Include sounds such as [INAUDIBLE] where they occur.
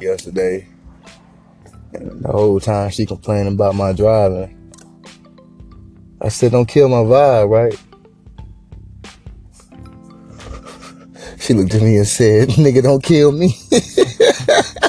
yesterday. And the whole time she complaining about my driving. I said, don't kill my vibe, right? She looked at me and said, nigga, don't kill me. [LAUGHS]